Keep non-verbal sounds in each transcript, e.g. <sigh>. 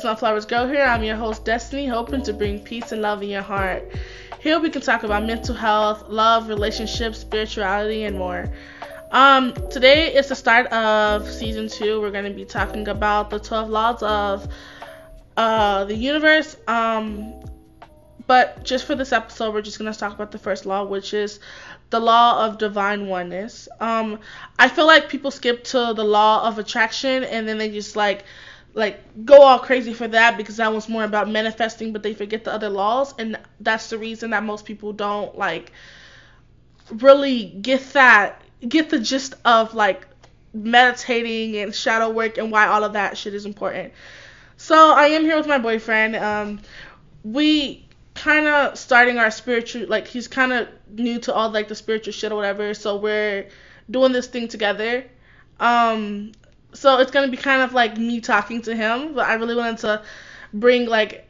Sunflowers Girl here. I'm your host, Destiny, hoping to bring peace and love in your heart. Here we can talk about mental health, love, relationships, spirituality, and more. Um, today is the start of season two. We're going to be talking about the 12 laws of uh, the universe. Um, but just for this episode, we're just going to talk about the first law, which is the law of divine oneness. Um, I feel like people skip to the law of attraction and then they just like like go all crazy for that because that was more about manifesting but they forget the other laws and that's the reason that most people don't like really get that get the gist of like meditating and shadow work and why all of that shit is important. So i am here with my boyfriend um we kind of starting our spiritual like he's kind of new to all like the spiritual shit or whatever so we're doing this thing together. Um so it's gonna be kind of like me talking to him, but I really wanted to bring like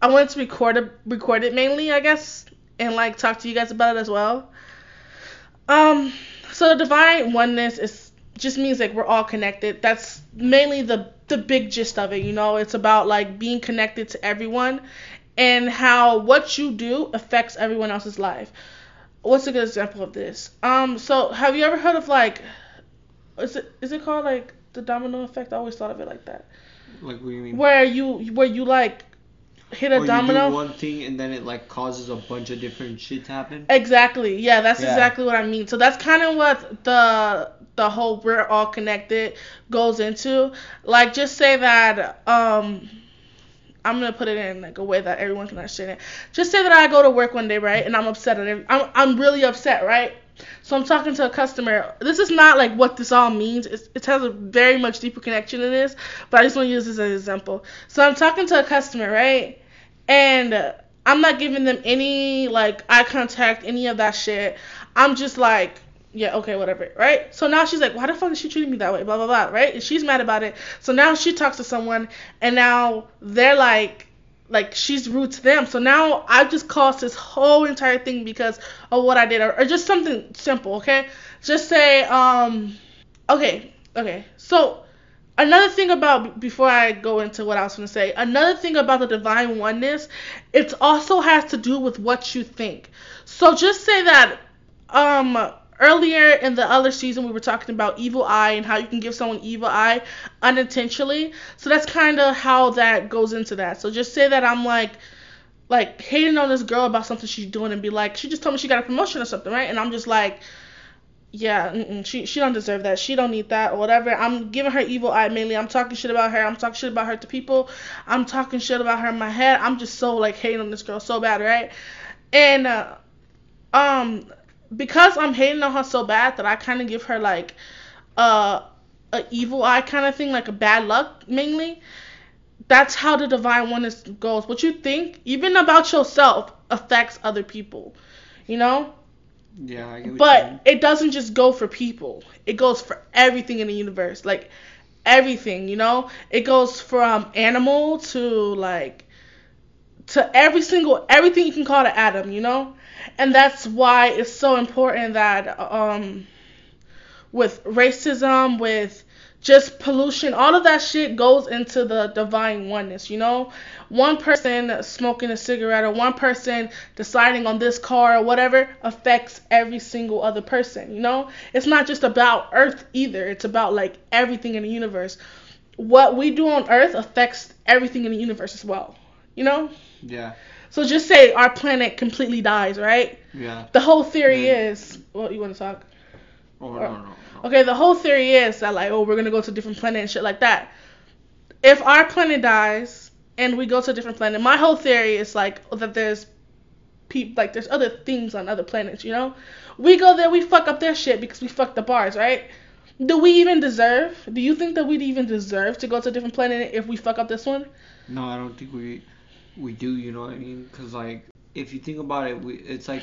I wanted to record it, record it mainly, I guess, and like talk to you guys about it as well. Um, so the divine oneness is just means like we're all connected. That's mainly the the big gist of it. You know, it's about like being connected to everyone and how what you do affects everyone else's life. What's a good example of this? Um, so have you ever heard of like is it is it called like the domino effect? I always thought of it like that. Like what do you mean? Where you where you like hit a or domino. You do one thing and then it like causes a bunch of different shit to happen. Exactly. Yeah, that's Yeah. exactly what I mean. So that's kind of what the the whole we're all connected goes into. Like just say that um I'm gonna put it in like a way that everyone can understand it. Just say that I go to work one day, right, and I'm upset at every, I'm I'm really upset, right? So I'm talking to a customer. This is not like what this all means. It's, it has a very much deeper connection to this, but I just want to use this as an example. So I'm talking to a customer, right? And I'm not giving them any like eye contact, any of that shit. I'm just like, yeah, okay, whatever, right? So now she's like, why the fuck is she treating me that way? Blah blah blah, right? And she's mad about it. So now she talks to someone, and now they're like, like she's rude to them. So now I've just caused this whole entire thing because of what I did, or, or just something simple, okay? Just say, um, okay, okay. So another thing about before I go into what I was gonna say, another thing about the divine oneness, it also has to do with what you think. So just say that, um. Earlier in the other season, we were talking about evil eye and how you can give someone evil eye unintentionally. So that's kind of how that goes into that. So just say that I'm like, like hating on this girl about something she's doing and be like, she just told me she got a promotion or something, right? And I'm just like, yeah, she she don't deserve that. She don't need that or whatever. I'm giving her evil eye mainly. I'm talking shit about her. I'm talking shit about her to people. I'm talking shit about her in my head. I'm just so like hating on this girl so bad, right? And uh, um because I'm hating on her so bad that I kind of give her like uh a evil eye kind of thing, like a bad luck mainly. That's how the divine oneness goes. What you think, even about yourself, affects other people. You know? Yeah, I get what you mean. But it doesn't just go for people. It goes for everything in the universe. Like everything, you know? It goes from animal to like to every single everything you can call an atom, you know? And that's why it's so important that um with racism, with just pollution, all of that shit goes into the divine oneness, you know? One person smoking a cigarette or one person deciding on this car or whatever affects every single other person, you know? It's not just about Earth either, it's about like everything in the universe. What we do on Earth affects everything in the universe as well, you know? Yeah, So just say our planet completely dies, right? yeah. The whole theory Yeah. is, well, you want to talk? Oh no, no, no. Okay, the whole theory is that like, oh, we're gonna go to a different planet and shit like that. If our planet dies and we go to a different planet, my whole theory is like that there's people like there's other things on other planets, you know? We go there, we fuck up their shit because we fuck the bars, right? Do we even deserve? Do you think that we'd even deserve to go to a different planet if we fuck up this one? No, I don't think we we do. You know what I mean? Cause like if you think about it, we it's like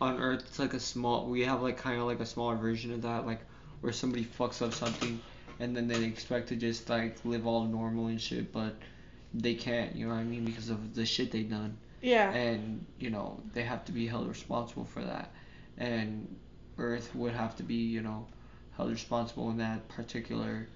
on Earth, it's like a small. We have like kind of like a smaller version of that, like where somebody fucks up something, and then they expect to just like live all normal and shit, but they can't. You know what I mean? Because of the shit they done, Yeah. and you know they have to be held responsible for that, and Earth would have to be you know held responsible in that particular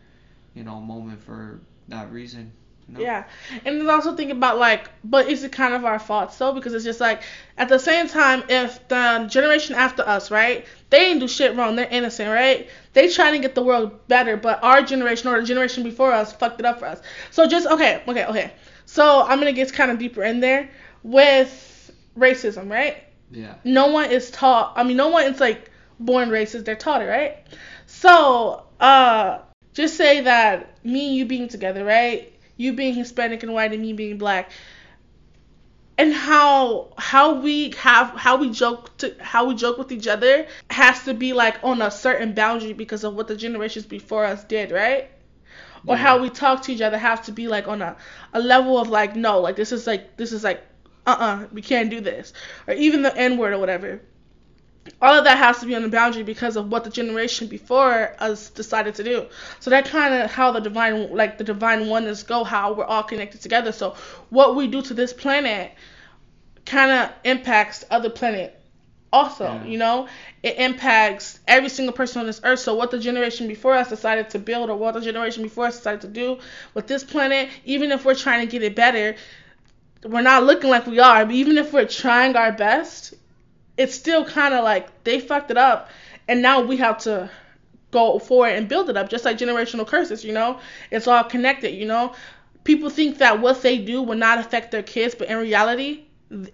you know moment for that reason. No. Yeah, and then also think about like, but is it kind of our fault though? Because it's just like at the same time, if the generation after us, right, they ain't do shit wrong, they're innocent, right? They trying to get the world better, but our generation or the generation before us fucked it up for us. So just okay, okay, okay. So I'm gonna get kind of deeper in there with racism, right? Yeah. no one is taught i mean no one is like born racist they're taught it right so uh just say that me and you being together right you being hispanic and white and me being black. And how how we have how we joke to how we joke with each other has to be like on a certain boundary because of what the generations before us did right? Or how we talk to each other have to be like on a, a level of like no like this is like this is like uh-uh we can't do this. Or even the n word or whatever all of that has to be on the boundary because of what the generation before us decided to do. So that kind of how the divine like the divine oneness go how we're all connected together. So what we do to this planet kind of impacts other planet also Yeah. you know? It impacts every single person on this earth. So what the generation before us decided to build or what the generation before us decided to do with this planet even if we're trying to get it better we're not looking like we are. But even if we're trying our best it's still kind of like they fucked it up and now we have to go forward and build it up just like generational curses you know? It's all connected you know? People think that what they do will not affect their kids but in reality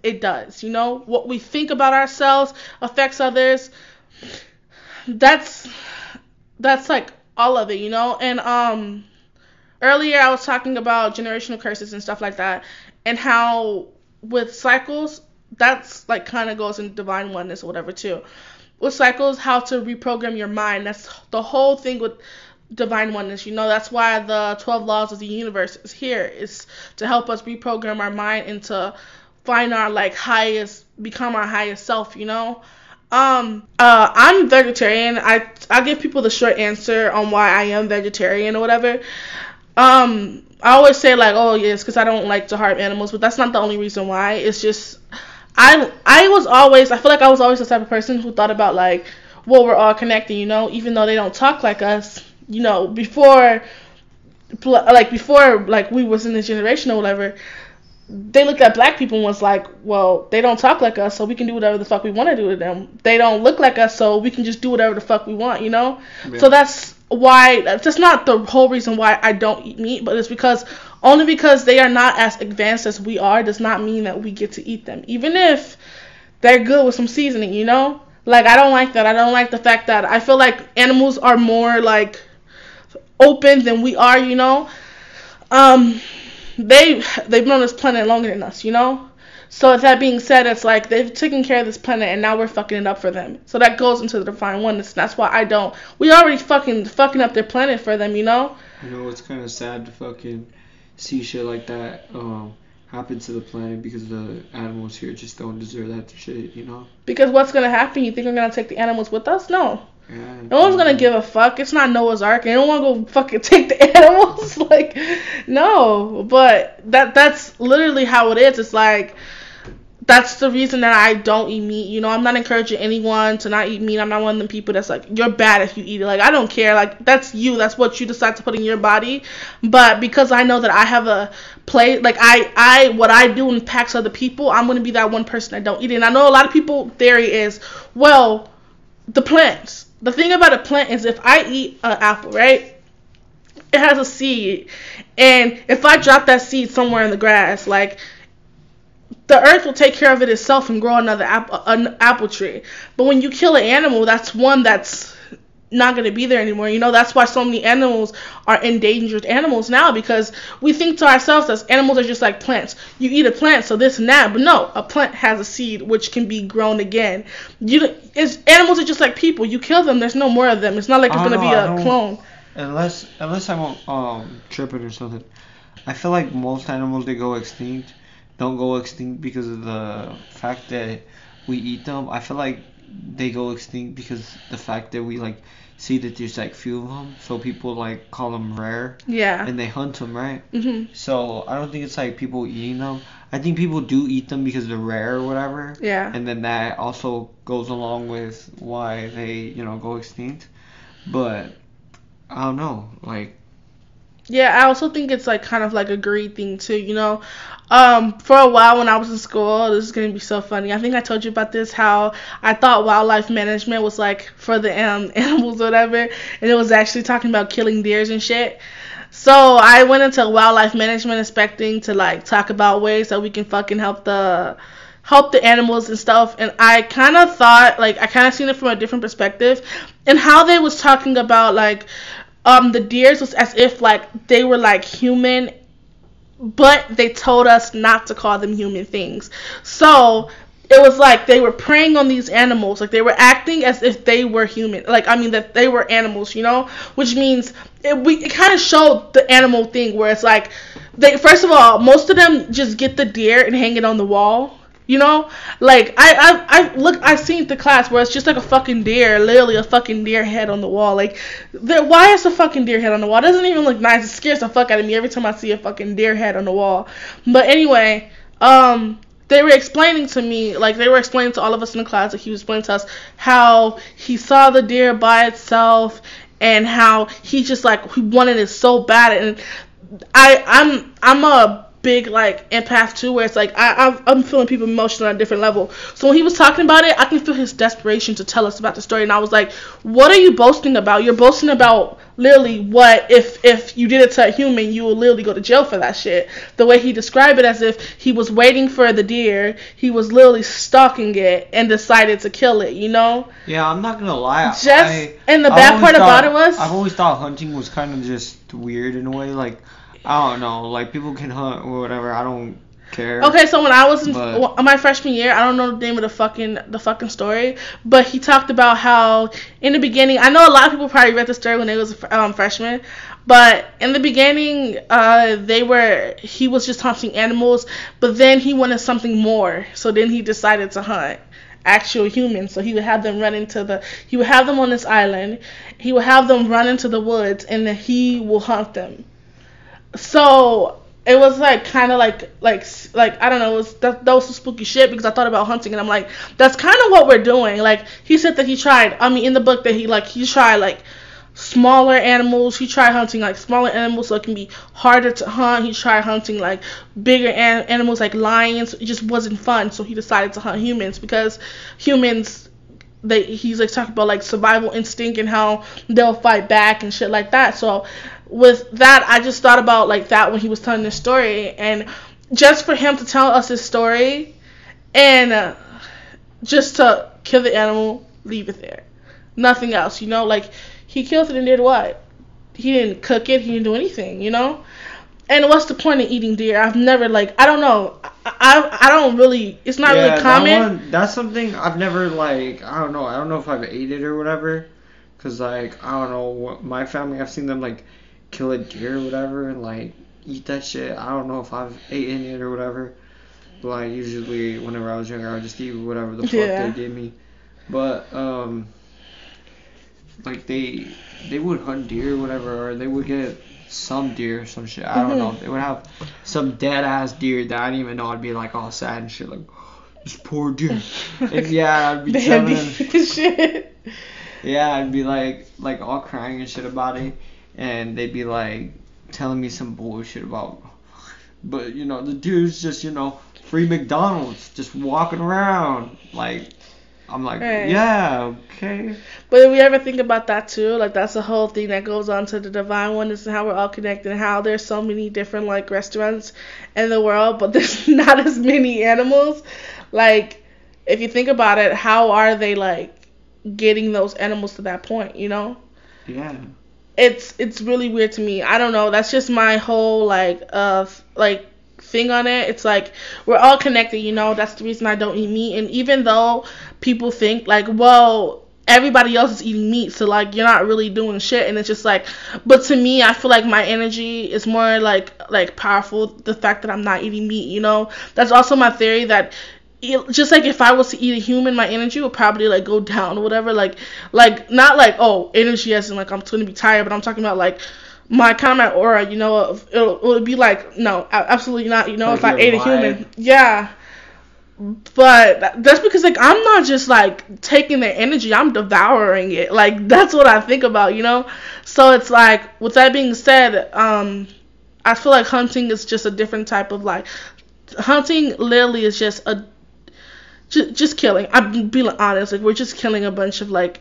it does you know? What we think about ourselves affects others. That's that's like all of it you know? And um earlier i was talking about generational curses and stuff like that and how with cycles that's like kind of goes in divine oneness or whatever too. With cycles how to reprogram your mind. That's the whole thing with divine oneness you know? That's why the 12 laws of the universe is here is to help us reprogram our mind and to find our like highest become our highest self you know? Um uh i'm vegetarian. I i give people the short answer on why i am vegetarian or whatever. Um i always say like oh yes because i don't like to harm animals but that's not the only reason why. It's just i i was always i feel like i was always the type of person who thought about like well we're all connected you know even though they don't talk like us you know before like before like we was in this generation or whatever they looked at black people and was like, well, they don't talk like us, so we can do whatever the fuck we want to do to them. They don't look like us, so we can just do whatever the fuck we want, you know? Yeah. So that's why, that's not the whole reason why I don't eat meat, but it's because, only because they are not as advanced as we are does not mean that we get to eat them. Even if they're good with some seasoning, you know? Like, I don't like that. I don't like the fact that I feel like animals are more, like, open than we are, you know? Um, they they've been on this planet longer than us, you know. So with that being said, it's like they've taken care of this planet and now we're fucking it up for them. So that goes into the divine oneness. That's why I don't. We already fucking fucking up their planet for them, you know. You know, it's kind of sad to fucking see shit like that um, happen to the planet because the animals here just don't deserve that shit, you know? Because what's gonna happen? You think we're gonna take the animals with us? No. Yeah, No one's gonna give a fuck. It's not Noah's Ark. They don't want to go <laughs> fucking take the <laughs> animals. <laughs> like, no. But that that's literally how it is. It's like that's the reason that I don't eat meat. You know, I'm not encouraging anyone to not eat meat. I'm not one of them people that's like, you're bad if you eat it. Like, I don't care. Like, that's you. That's what you decide to put in your body. But because I know that I have a play, like I, I, what I do impacts other people. I'm gonna be that one person that don't eat it. And I know a lot of people theory is, well, the plants. The thing about a plant is if I eat an apple, right? It has a seed, and if I drop that seed somewhere in the grass, like the earth will take care of it itself and grow another apple, an apple tree. But when you kill an animal, that's one that's not going to be there anymore. You know, that's why so many animals are endangered animals now because we think to ourselves as animals are just like plants. You eat a plant, so this and that. But no, a plant has a seed which can be grown again. You, it's, animals are just like people. You kill them, there's no more of them. It's not like it's going to be a clone. Unless, unless I'm um tripping or something. I feel like most animals they go extinct don't go extinct because of the fact that we eat them. I feel like they go extinct because the fact that we like see that there's like few of them, so people like call them rare Yeah. and they hunt them, right? hmm So I don't think it's like people eating them. I think people do eat them because they're rare or whatever. Yeah. And then that also goes along with why they, you know, go extinct. But I don't know, like Yeah, I also think it's like kind of like a greed thing too, you know. Um, for a while when I was in school, this is gonna be so funny. I think I told you about this how I thought wildlife management was like for the um, <laughs> animals or whatever, and it was actually talking about killing deers and shit. So I went into wildlife management expecting to like talk about ways that we can fucking help the help the animals and stuff and I kind of thought like I kind of seen it from a different perspective and how they was talking about like um the deers was as if like they were like human but they told us not to call them human things. So it was like they were preying on these animals. Like they were acting as if they were human. Like i mean that they were animals you know? Which means it, we it kind of showed the animal thing where it's like they first of all most of them just get the deer and hang it on the wall you know? Like i i, I look i've seen the class where it's just like a fucking deer literally a fucking deer head on the wall. Like why is a fucking deer head on the wall? It doesn't even look nice. It scares the fuck out of me every time i see a fucking deer head on the wall. But anyway um they were explaining to me, like they were explaining to all of us in the class, like he was explaining to us how he saw the deer by itself and how he just like he wanted it so bad. And I I'm I'm a big like empath too, where it's like I I'm feeling people emotional on a different level. So when he was talking about it, I can feel his desperation to tell us about the story, and I was like, "What are you boasting about? You're boasting about literally what if if you did it to a human, you will literally go to jail for that shit." The way he described it, as if he was waiting for the deer, he was literally stalking it and decided to kill it. You know? Yeah, I'm not gonna lie. Just I, and the bad part thought, about it was I've always thought hunting was kind of just weird in a way, like I don't know. Like people can hunt or whatever. I don't care. Okay, so when I was in but, my freshman year, I don't know the name of the fucking the fucking story, but he talked about how in the beginning, I know a lot of people probably read the story when they was um, freshmen, but in the beginning, uh, they were he was just hunting animals, but then he wanted something more, so then he decided to hunt actual humans. So he would have them run into the he would have them on this island, he would have them run into the woods, and then he will hunt them so it was like kind of like like like I don't know, it was that, that was some spooky shit because I thought about hunting and I'm like that's kind of what we're doing. Like he said that he tried. I mean in the book that he like he tried like smaller animals. He tried hunting like smaller animals so it can be harder to hunt. He tried hunting like bigger an- animals like lions. It just wasn't fun. So he decided to hunt humans because humans they he's like talking about like survival instinct and how they'll fight back and shit like that. So with that, I just thought about like that when he was telling this story, and just for him to tell us his story, and uh, just to kill the animal, leave it there, nothing else, you know, like he killed it and did what? He didn't cook it, he didn't do anything, you know. And what's the point of eating deer? I've never like I don't know. I I, I don't really. It's not yeah, really common. That one, that's something I've never like. I don't know. I don't know if I've ate it or whatever. Cause like I don't know. My family, I've seen them like kill a deer or whatever and like eat that shit. I don't know if I've eaten it or whatever. But like usually whenever I was younger I would just eat whatever the fuck yeah. they gave me. But um like they they would hunt deer or whatever or they would get some deer or some shit. I don't know. <laughs> They would have some dead ass deer that I didn't even know I'd be like all sad and shit like <gasps> this poor deer. <laughs> and yeah, I'd be telling shit. Yeah, I'd be like like all crying and shit about it and they'd be like telling me some bullshit about but you know the dude's just you know free McDonald's just walking around like I'm like right. yeah okay. But if we ever think about that too like that's the whole thing that goes on to the divine oneness and how we're all connected and how there's so many different like restaurants in the world but <laughs> there's not as many animals. Like if you think about it how are they like getting those animals to that point you know? Yeah it's it's really weird to me. I don't know. That's just my whole like uh like thing on it. It's like we're all connected, you know. That's the reason I don't eat meat. And even though people think like, well, everybody else is eating meat, so like you're not really doing shit. And it's just like, but to me, I feel like my energy is more like like powerful. The fact that I'm not eating meat, you know. That's also my theory that just like if I was to eat a human, my energy would probably like go down or whatever. Like, like not like oh energy as in like I'm going to be tired, but I'm talking about like my kind of my aura. You know, it'll, it'll be like no, absolutely not. You know, like if I ate a human, yeah. but that's because like I'm not just like taking their energy, I'm devouring it. Like that's what I think about, you know? So it's like with that being said, um I feel like hunting is just a different type of like hunting literally is just a just, just killing. I'm being honest, like we're just killing a bunch of like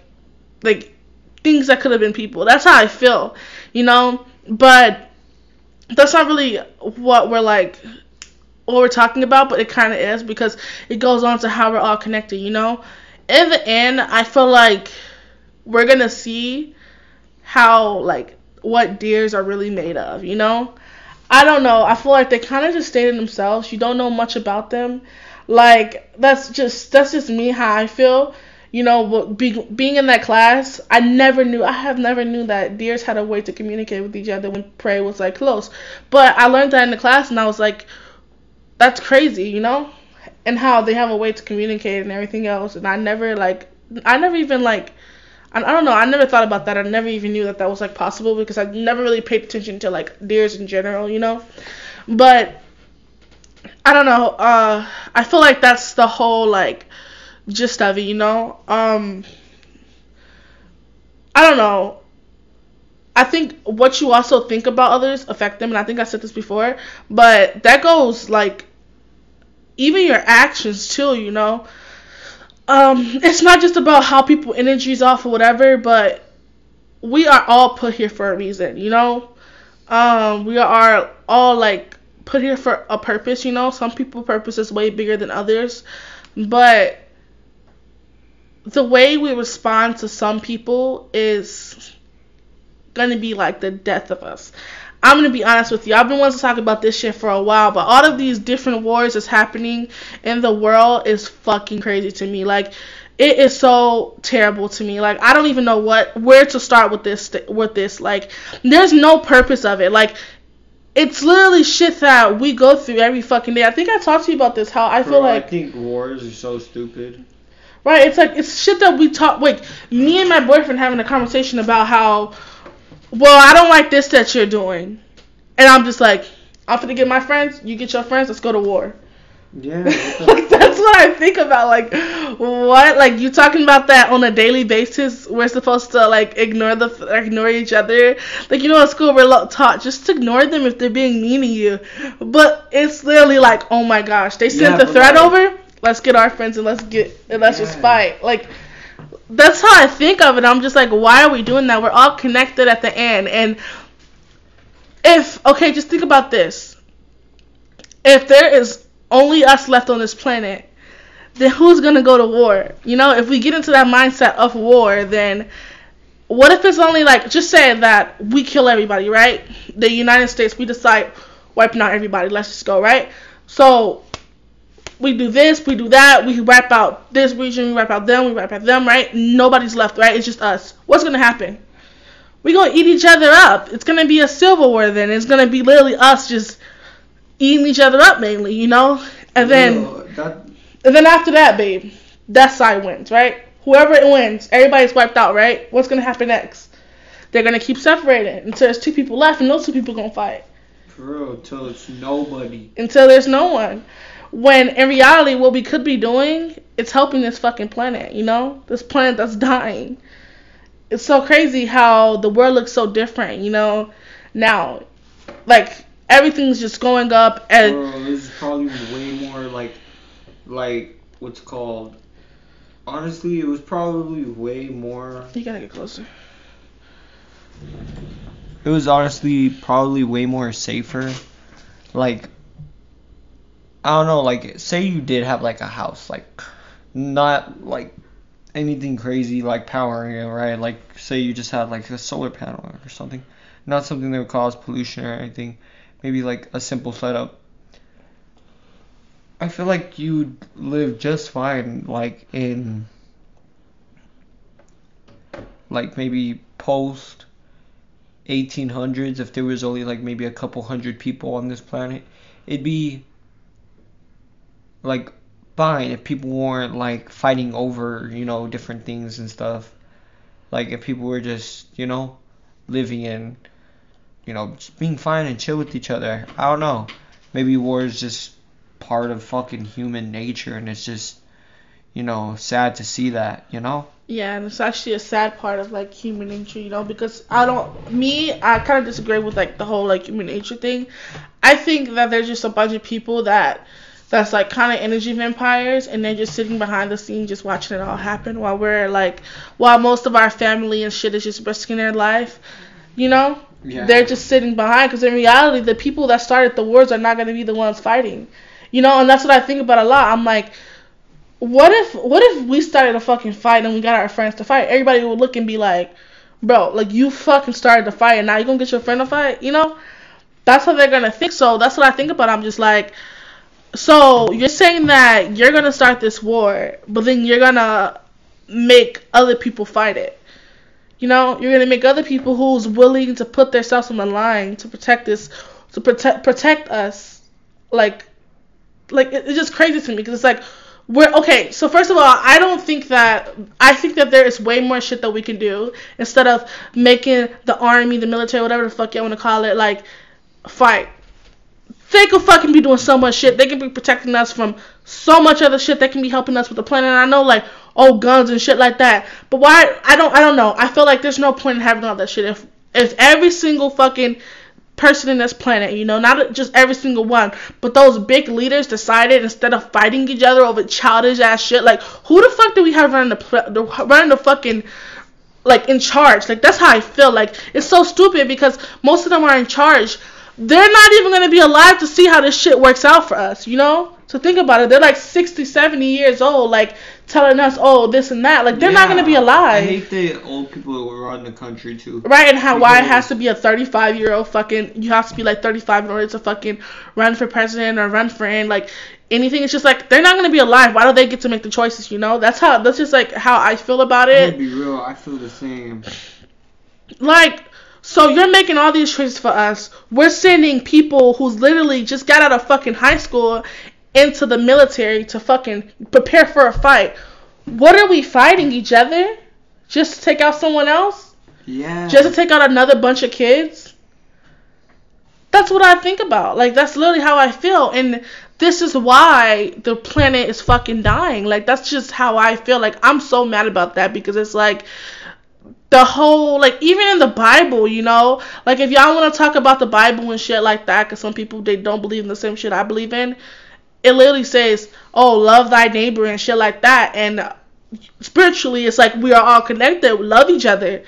like things that could have been people. That's how I feel, you know? But that's not really what we're like what we're talking about, but it kind of is because it goes on to how we're all connected, you know? In the end, I feel like we're to see how, like, what deers are really made of, you know? I don't know. I feel like they kind of just stay to themselves. You don't know much about them. Like, that's just, that's just me how I feel. You know, be, being in that class, I never knew, I have never knew that deers had a way to communicate with each other when prey was, like, close. But I learned that in the class, and I was like, that's crazy, you know? And how they have a way to communicate and everything else. And I never like I never even like I, I don't know, I never thought about that. I never even knew that that was like possible because I never really paid attention to like deers in general, you know? But I don't know. Uh I feel like that's the whole like gist of it, you know? Um I don't know. I think what you also think about others affect them, and I think I said this before, but that goes like even your actions too, you know. Um, it's not just about how people energies off or whatever, but we are all put here for a reason, you know. Um, we are all like put here for a purpose, you know. Some people purpose is way bigger than others, but the way we respond to some people is gonna be like the death of us. I'm gonna be honest with you. I've been wanting to talk about this shit for a while, but all of these different wars that's happening in the world is fucking crazy to me. Like, it is so terrible to me. Like, I don't even know what where to start with this. With this, like, there's no purpose of it. Like, it's literally shit that we go through every fucking day. I think I talked to you about this. How I feel like I think wars are so stupid. Right? It's like it's shit that we talk. Like me and my boyfriend having a conversation about how well, I don't like this that you're doing. And I'm just like, I'm gonna get my friends, you get your friends, let's go to war. Yeah. <laughs> like that's what I think about. Like, what? Like you talking about that on a daily basis? We're supposed to like ignore the ignore each other. Like you know, at school we're taught just to ignore them if they're being mean to you. But it's literally like, oh my gosh, they sent yeah, the threat like, over. Let's get our friends and let's get and let's yeah. just fight. Like that's how I think of it. I'm just like, why are we doing that? We're all connected at the end. And if, okay, just think about this. If there is only us left on this planet, then who's going to go to war? You know, if we get into that mindset of war, then what if it's only like, just say that we kill everybody, right? The United States, we decide wiping out everybody. Let's just go, right? So we do this, we do that, we wipe out this region, we wipe out them, we wipe out them, right? Nobody's left, right? It's just us. What's gonna happen? we gonna eat each other up. It's gonna be a civil war then. It's gonna be literally us just eating each other up mainly, you know? And then that... and then after that, babe, that side wins, right? Whoever it wins, everybody's wiped out, right? What's gonna happen next? They're gonna keep separating until there's two people left and those two people gonna fight. Bro, until it's nobody. Until there's no one. When in reality, what we could be doing is helping this fucking planet. You know, this planet that's dying. It's so crazy how the world looks so different. You know, now, like everything's just going up and. Bro, this is probably way more like, like what's called. Honestly, it was probably way more. You gotta get closer. It was honestly probably way more safer. Like I don't know, like say you did have like a house, like not like anything crazy like powering it, right? Like say you just had like a solar panel or something. Not something that would cause pollution or anything. Maybe like a simple setup. I feel like you'd live just fine like in like maybe post 1800s if there was only like maybe a couple hundred people on this planet. It'd be like fine if people weren't like fighting over you know different things and stuff like if people were just you know living and you know just being fine and chill with each other i don't know maybe war is just part of fucking human nature, and it's just, you know, sad to see that, you know. Yeah, and it's actually a sad part of like human nature, you know, because I don't me, I kind of disagree with like the whole like human nature thing. I think that there's just a bunch of people that that's like kind of energy vampires and they're just sitting behind the scenes just watching it all happen while we're like while most of our family and shit is just risking their life, you know? Yeah. They're just sitting behind because in reality the people that started the wars are not going to be the ones fighting. You know, and that's what I think about a lot. I'm like what if what if we started a fucking fight and we got our friends to fight? Everybody would look and be like, bro, like you fucking started the fight and now you gonna get your friend to fight, you know? That's how they're gonna think. So that's what I think about. I'm just like, so you're saying that you're gonna start this war, but then you're gonna make other people fight it. You know, you're gonna make other people who's willing to put themselves on the line to protect this, to protect protect us. Like, like it, it's just crazy to me because it's like we're okay. So first of all, I don't think that I think that there is way more shit that we can do instead of making the army, the military, whatever the fuck you want to call it, like fight. They could fucking be doing so much shit. They can be protecting us from so much other shit. that can be helping us with the planet. And I know like oh guns and shit like that. But why? I don't. I don't know. I feel like there's no point in having all that shit if if every single fucking person in this planet, you know, not just every single one, but those big leaders decided instead of fighting each other over childish ass shit, like who the fuck do we have running the, the running the fucking like in charge? Like that's how I feel. Like it's so stupid because most of them are in charge. They're not even gonna be alive to see how this shit works out for us, you know? So think about it. They're like 60, 70 years old. Like telling us, oh, this and that. Like they're yeah, not gonna be alive. I hate the old people who run the country too. Right, and how why it has to be a 35 year old fucking. You have to be like 35 in order to fucking run for president or run for any like anything. It's just like they're not gonna be alive. Why do they get to make the choices? You know, that's how. That's just like how I feel about it. To be real, I feel the same. Like. So you're making all these choices for us. We're sending people who's literally just got out of fucking high school into the military to fucking prepare for a fight. What are we fighting each other? Just to take out someone else? Yeah. Just to take out another bunch of kids? That's what I think about. Like that's literally how I feel and this is why the planet is fucking dying. Like that's just how I feel. Like I'm so mad about that because it's like the whole like even in the Bible, you know, like if y'all want to talk about the Bible and shit like that, cause some people they don't believe in the same shit I believe in it literally says, "Oh, love thy neighbor" and shit like that. And spiritually, it's like we are all connected, we love each other.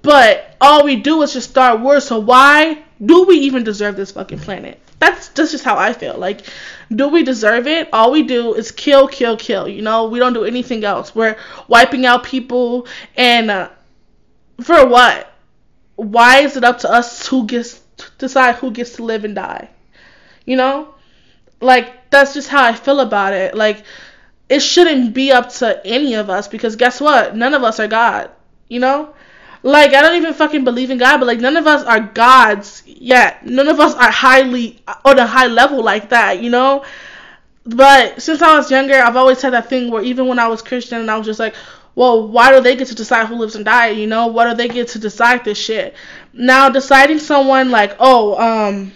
But all we do is just start wars. So why do we even deserve this fucking planet? That's that's just how I feel. Like, do we deserve it? All we do is kill, kill, kill. You know, we don't do anything else. We're wiping out people, and uh, for what? Why is it up to us who gets to decide who gets to live and die? You know, like that's just how I feel about it. Like it shouldn't be up to any of us because guess what? None of us are God. You know? Like I don't even fucking believe in God, but like none of us are gods yet. None of us are highly on a high level like that, you know? But since I was younger, I've always had that thing where even when I was Christian and I was just like, well, why do they get to decide who lives and dies? You know, why do they get to decide this shit? Now deciding someone like, oh, um,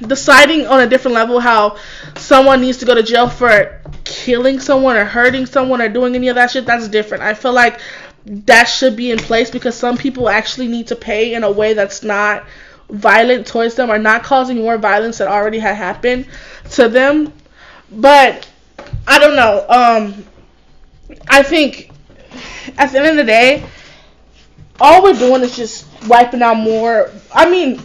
deciding on a different level how someone needs to go to jail for killing someone or hurting someone or doing any of that shit, that's different. I feel like that should be in place because some people actually need to pay in a way that's not violent towards them or not causing more violence that already had happened to them. But I don't know. Um I think at the end of the day, all we're doing is just wiping out more. I mean,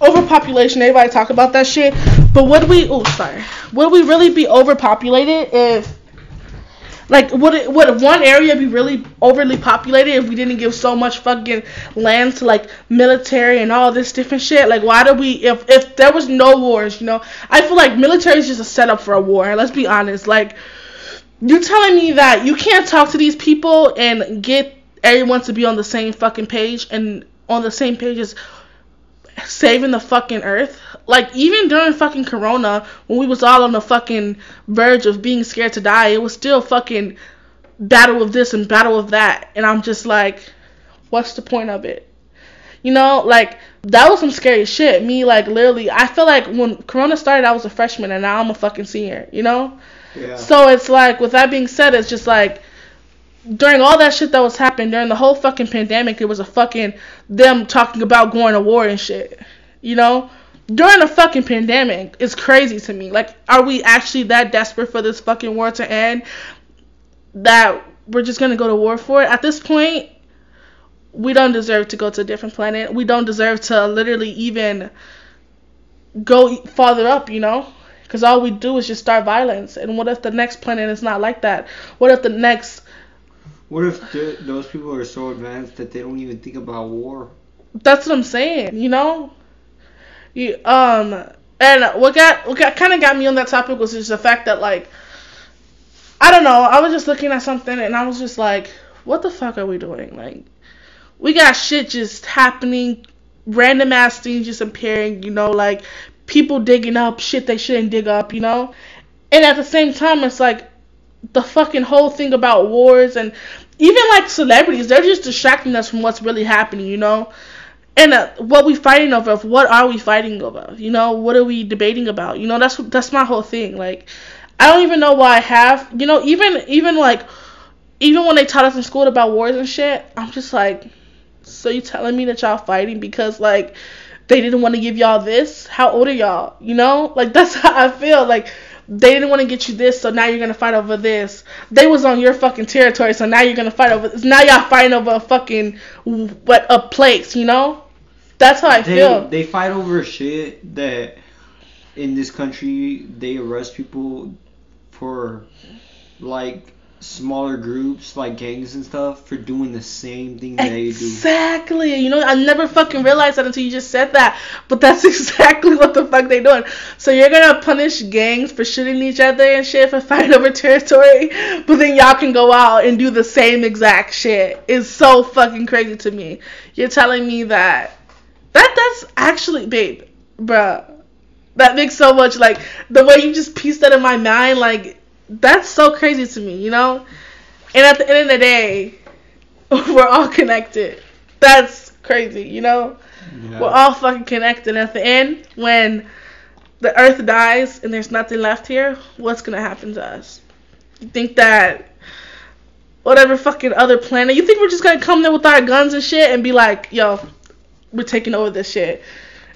overpopulation. Everybody talk about that shit, but would we? Oh, sorry. Would we really be overpopulated if, like, would it would one area be really overly populated if we didn't give so much fucking land to like military and all this different shit? Like, why do we? If if there was no wars, you know, I feel like military is just a setup for a war. Let's be honest. Like, you telling me that you can't talk to these people and get everyone to be on the same fucking page and on the same page as saving the fucking earth. Like even during fucking Corona, when we was all on the fucking verge of being scared to die, it was still fucking battle of this and battle of that, and I'm just like, what's the point of it? You know, like that was some scary shit. Me like literally, I feel like when Corona started, I was a freshman, and now I'm a fucking senior. You know. So it's like, with that being said, it's just like during all that shit that was happening during the whole fucking pandemic, it was a fucking them talking about going to war and shit. You know, during the fucking pandemic, it's crazy to me. Like, are we actually that desperate for this fucking war to end that we're just gonna go to war for it? At this point, we don't deserve to go to a different planet. We don't deserve to literally even go farther up. You know. Because all we do is just start violence. And what if the next planet is not like that? What if the next. What if th- those people are so advanced that they don't even think about war? That's what I'm saying, you know? You, um, and what got, what got, kind of got me on that topic was just the fact that, like, I don't know, I was just looking at something and I was just like, what the fuck are we doing? Like, we got shit just happening, random ass things just appearing, you know, like people digging up shit they shouldn't dig up, you know? And at the same time, it's like the fucking whole thing about wars and even like celebrities, they're just distracting us from what's really happening, you know? And uh, what we fighting over, what are we fighting over? You know, what are we debating about? You know, that's that's my whole thing. Like, I don't even know why I have, you know, even even like even when they taught us in school about wars and shit, I'm just like, so you telling me that y'all fighting because like they didn't want to give y'all this? How old are y'all? You know? Like <laughs> that's how I feel. Like they didn't want to get you this, so now you're gonna fight over this. They was on your fucking territory, so now you're gonna fight over this. Now y'all fighting over a fucking what a place, you know? That's how I they, feel. They fight over shit that in this country they arrest people for like smaller groups like gangs and stuff for doing the same thing they do. Exactly. You know, I never fucking realized that until you just said that. But that's <laughs> exactly what the fuck they doing. So you're gonna punish gangs for shooting each other and shit for <laughs> fighting over territory, but then y'all can go out and do the same exact shit. It's so fucking crazy to me. You're telling me that that that's actually, babe, bruh. That makes so much like the way you just pieced that in my mind, like that's so crazy to me, you know? And at the end of the day, <laughs> we're all connected. That's crazy, you know? Yeah. We're all fucking connected. At the end, when the earth dies and there's nothing left here, what's gonna happen to us? You think that whatever fucking other planet, you think we're just gonna come there with our guns and shit and be like, yo, we're taking over this shit?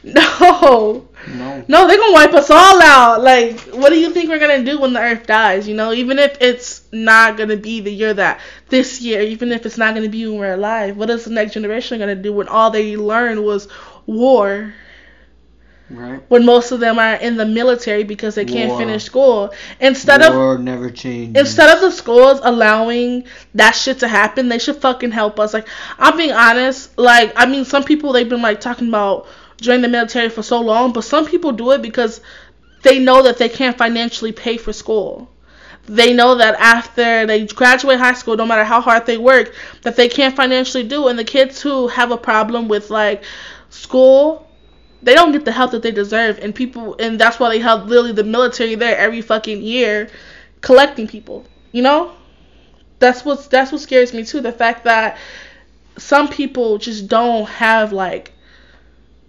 <laughs> No. No. No, they're gonna wipe us all out. Like, what do you think we're gonna do when the Earth dies? You know, even if it's not gonna be the year that this year, even if it's not gonna be when we're alive, what is the next generation gonna do when all they learned was war? Right. When most of them are in the military because they can't War. finish school. Instead of War never changes. instead of the schools allowing that shit to happen, they should fucking help us. Like, I'm being honest. Like, I mean, some people they've been like talking about joining the military for so long, but some people do it because they know that they can't financially pay for school. They know that after they graduate high school, no matter how hard they work, that they can't financially do. And the kids who have a problem with like school, they don't get the help that they deserve. And people, and that's why they have literally the military there every fucking year, collecting people. You know, that's what's that's what scares me too. The fact that some people just don't have like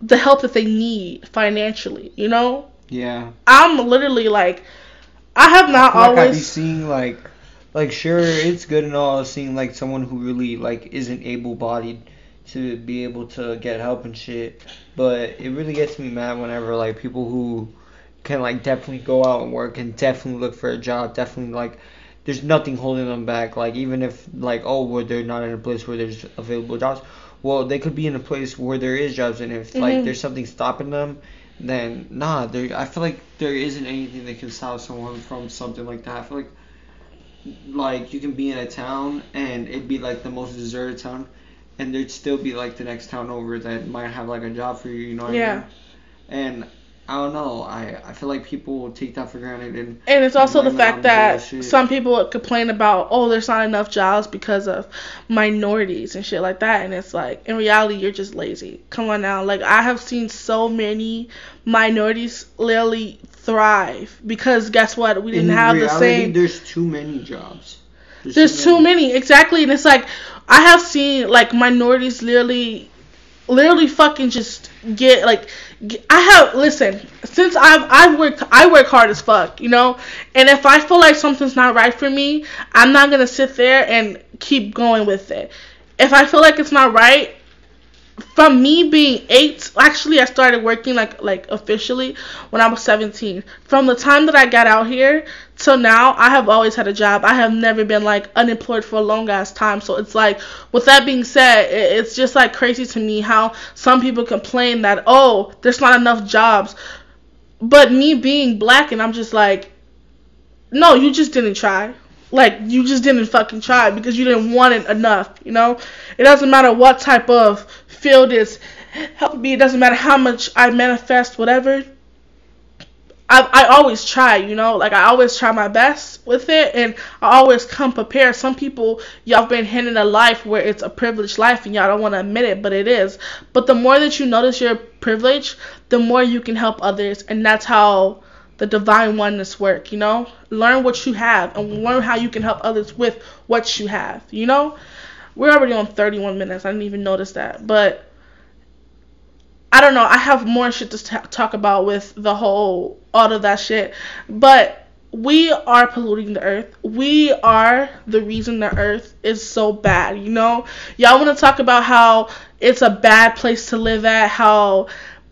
the help that they need financially. You know, Yeah. I'm literally like, I have not like I be always. seeing like, like sure it's good and all seeing like someone who really like isn't able-bodied to be able to get help and shit, but it really gets me mad whenever like people who can like definitely go out and work and definitely look for a job, definitely like there's nothing holding them back. Like even if like oh where they're not in a place where there's available jobs, well they could be in a place where there is jobs and if like Mhm. there's something stopping them, then nah. There I feel like there isn't anything that can stop someone from something like that. I feel like like you can be in a town and it'd be like the most deserted town, and there'd still be like the next town over that might have like a job for you. You know what I Yeah. mean? And I don't know. I I feel like people will take that for granted and And it's also the fact that some people complain about, oh, there's not enough jobs because of minorities and shit like that. And it's like, in reality, you're just lazy. Come on now. Like, I have seen so many minorities literally thrive because guess what? We didn't in have the reality, same. There's too many jobs. There's too many. Exactly. And it's like, I have seen, like, minorities literally, literally fucking just get like I have listen since I've I've worked I work hard as fuck you know? And if I feel like something's not right for me I'm not gonna sit there and keep going with it. If I feel like it's not right from me being eight actually i started working like like officially when i was 17 from the time that i got out here till now i have always had a job. I have never been like unemployed for a long ass time. So it's like with that being said it's just like crazy to me how some people complain that oh there's not enough jobs. But me being black and i'm just like no you just didn't try. Like you just didn't fucking try because you didn't want it enough, you know? It doesn't matter what type of field is help me, it doesn't matter how much I manifest, whatever. I, I always try, you know, like I always try my best with it and I always come prepared. Some people, y'all been handed a life where it's a privileged life and y'all don't want to admit it, but it is. But the more that you notice your privilege, the more you can help others and that's how the divine oneness work, you know? Learn what you have and learn how you can help others with what you have, you know? We're already on 31 minutes. I didn't even notice that. But I don't know. I have more shit to t- talk about with the whole, all of that shit. But we are polluting the earth. We are the reason the earth is so bad, you know? Y'all want to talk about how it's a bad place to live at, how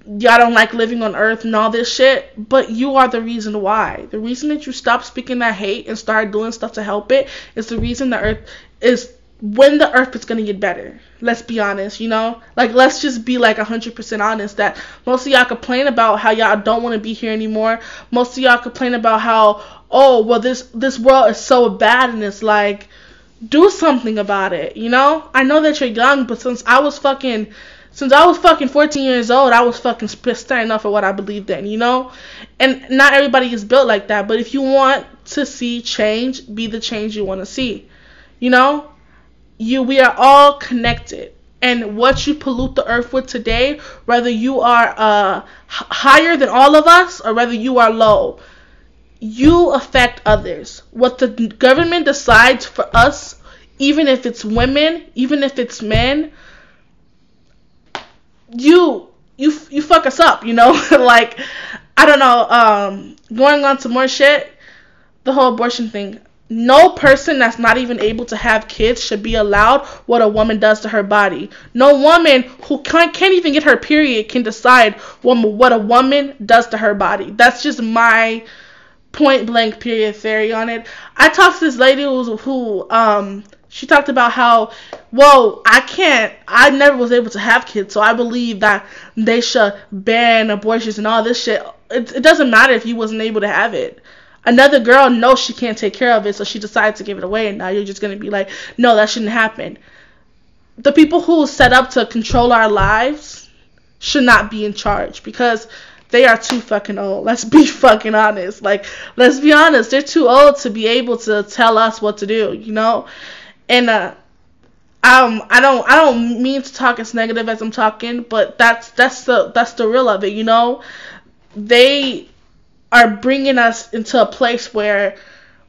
y'all don't like living on earth and all this shit, but you are the reason why. The reason that you stop speaking that hate and start doing stuff to help it is the reason the earth is when the earth is gonna get better. Let's be honest, you know? Like let's just be like 100% honest that most of y'all complain about how y'all don't want to be here anymore. Most of y'all complain about how oh, well this this world is so bad and it's like do something about it, you know? I know that you're young, but since I was fucking since I was fucking 14 years old, I was fucking standing up for what I believed in, you know? And not everybody is built like that, but if you want to see change, be the change you want to see. You know? You we are all connected. And what you pollute the earth with today, whether you are uh, higher than all of us or whether you are low, you affect others. What the government decides for us, even if it's women, even if it's men, you you you fuck us up, you know? <laughs> like I don't know, um going on to more shit, the whole abortion thing. No person that's not even able to have kids should be allowed what a woman does to her body. No woman who can't, can't even get her period can decide what a woman does to her body. That's just my point blank period theory on it. I talked to this lady who, who um she talked about how, well, I can't, I never was able to have kids, so I believe that they should ban abortions and all this shit. It, it doesn't matter if you wasn't able to have it. Another girl knows she can't take care of it, so she decides to give it away, and now you're just gonna be like, no, that shouldn't happen. The people who set up to control our lives should not be in charge because they are too fucking old. <laughs> Let's be fucking honest. Like, let's be honest. They're too old to be able to tell us what to do, you know? and uh um I don't I don't mean to talk as negative as I'm talking, but that's that's the that's the real of it, you know. They are bringing us into a place where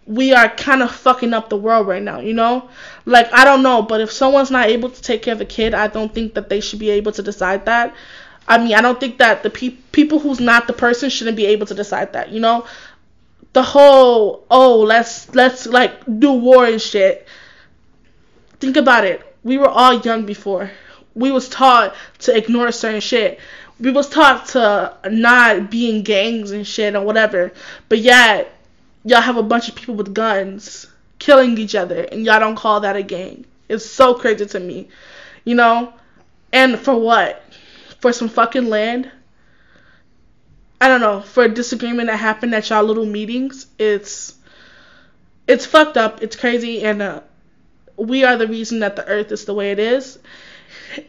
we are kind of fucking up the world right now, you know? Like, I don't know, but if someone's not able to take care of a kid, I don't think that they should be able to decide that. I mean, I don't think that the pe- people who's not the person shouldn't be able to decide that, you know? The whole, oh, let's, let's, like, do war and shit. Think about it. We were all young before. We was taught to ignore certain shit. We was taught to not be in gangs and shit or whatever. But yet, y'all have a bunch of people with guns killing each other and y'all don't call that a gang. It's so crazy to me. You know? And for what? For some fucking land? I don't know. For a disagreement that happened at y'all little meetings, it's it's fucked up. It's crazy and uh, we are the reason that the earth is the way it is.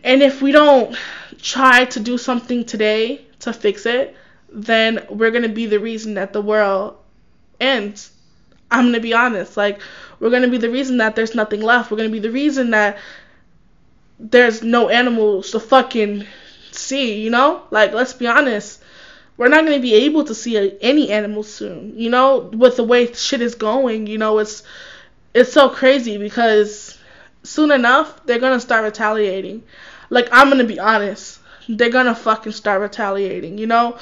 And if we don't try to do something today to fix it, then we're going to be the reason that the world ends. I'm going to be honest. Like, we're going to be the reason that there's nothing left. We're going to be the reason that there's no animals to fucking see, you know? Like, let's be honest. We're not going to be able to see any animals soon, you know? With the way shit is going, you know, it's it's so crazy because soon enough they're gonna start retaliating. Like I'm gonna be honest. they're gonna fucking start retaliating, you know?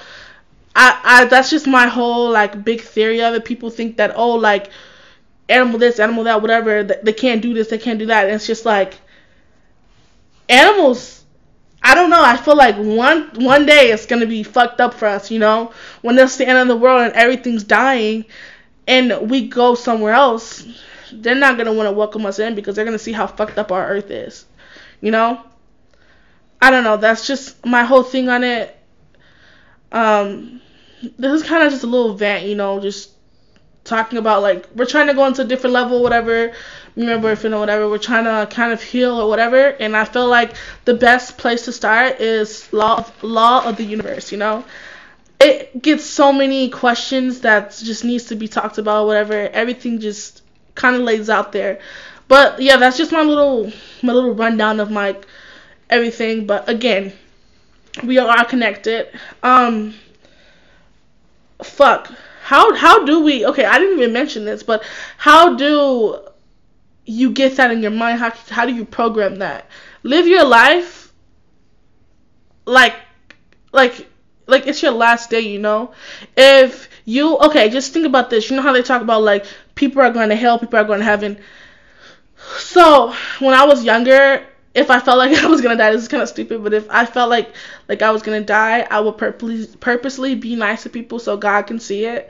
I, I that's just my whole like big theory of it. People think that oh like animal this, animal that, whatever, they can't do this, they can't do that. And it's just like animals I don't know. I feel like one one day it's gonna be fucked up for us, you know, when it's the end of the world and everything's dying, and we go somewhere else. They're not gonna want to welcome us in because they're gonna see how fucked up our Earth is, you know. I don't know. That's just my whole thing on it. Um, this is kind of just a little vent, you know, just talking about like we're trying to go into a different level, whatever. Remember, if you know whatever, we're trying to kind of heal or whatever. And I feel like the best place to start is law of, law of the universe. You know, it gets so many questions that just needs to be talked about. Whatever, everything just kind of lays out there. But yeah, that's just my little my little rundown of my everything. But again, we are connected. Um, fuck. How how do we? Okay, I didn't even mention this, but how do you get that in your mind? How how do you program that? Live your life like like like it's your last day, you know. If you okay, just think about this. You know how they talk about like people are going to hell, people are going to heaven. So when I was younger, if I felt like <laughs> I was gonna die, this is kind of stupid, but if I felt like like I was gonna die, I would purposely purposely be nice to people so God can see it.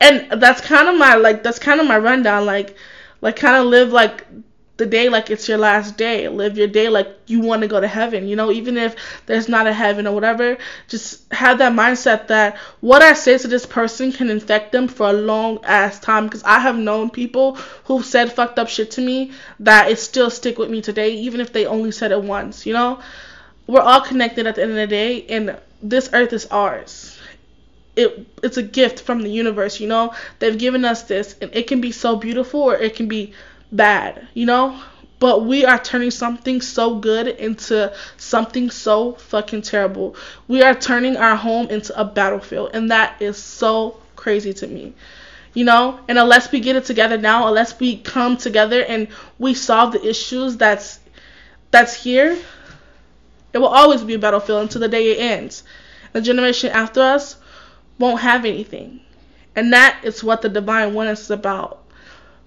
And that's kind of my like that's kind of my rundown. Like like kind of live like the day like it's your last day. Live your day like you want to go to heaven. You know, even if there's not a heaven or whatever, just have that mindset that what I say to this person can infect them for a long ass time. Because I have known people who've said fucked up shit to me that it still stick with me today, even if they only said it once. You know, we're all connected at the end of the day, and this earth is ours. It it's a gift from the universe. You know, they've given us this, and it can be so beautiful or it can be bad, you know? But we are turning something so good into something so fucking terrible. We are turning our home into a battlefield, and that is so crazy to me. You know, and unless we get it together now, unless we come together and we solve the issues that's that's here, it will always be a battlefield until the day it ends. The generation after us won't have anything. And that is what the divine one is about.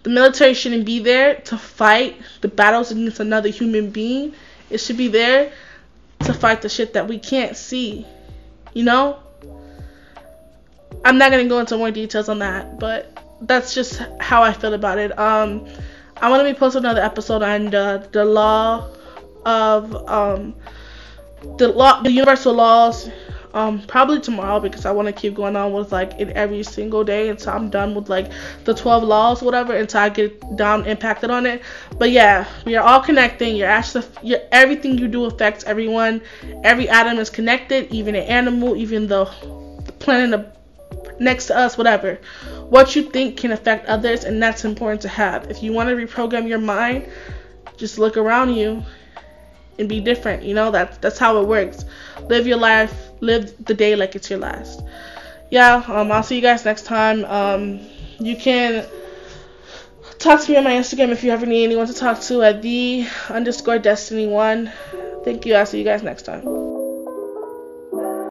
The military shouldn't be there to fight the battles against another human being. It should be there to fight the shit that we can't see. You know? I'm not gonna go into more details on that, but that's just how I feel about it. Um, I want to be posting another episode on the, the law of um, the law, the universal laws um probably tomorrow because I want to keep going on with like it every single day until I'm done with like the 12 laws whatever until I get down impacted on it. But yeah we are all connecting. Your actually your everything you do affects everyone. Every atom is connected even an animal even the, the planet next to us whatever. What you think can affect others and that's important to have. If you want to reprogram your mind just look around you and be different you know that's that's how it works live your life live the day like it's your last. Yeah, um, I'll see you guys next time. Um, you can talk to me on my Instagram if you ever need anyone to talk to at the underscore destiny one. Thank you. I'll see you guys next time.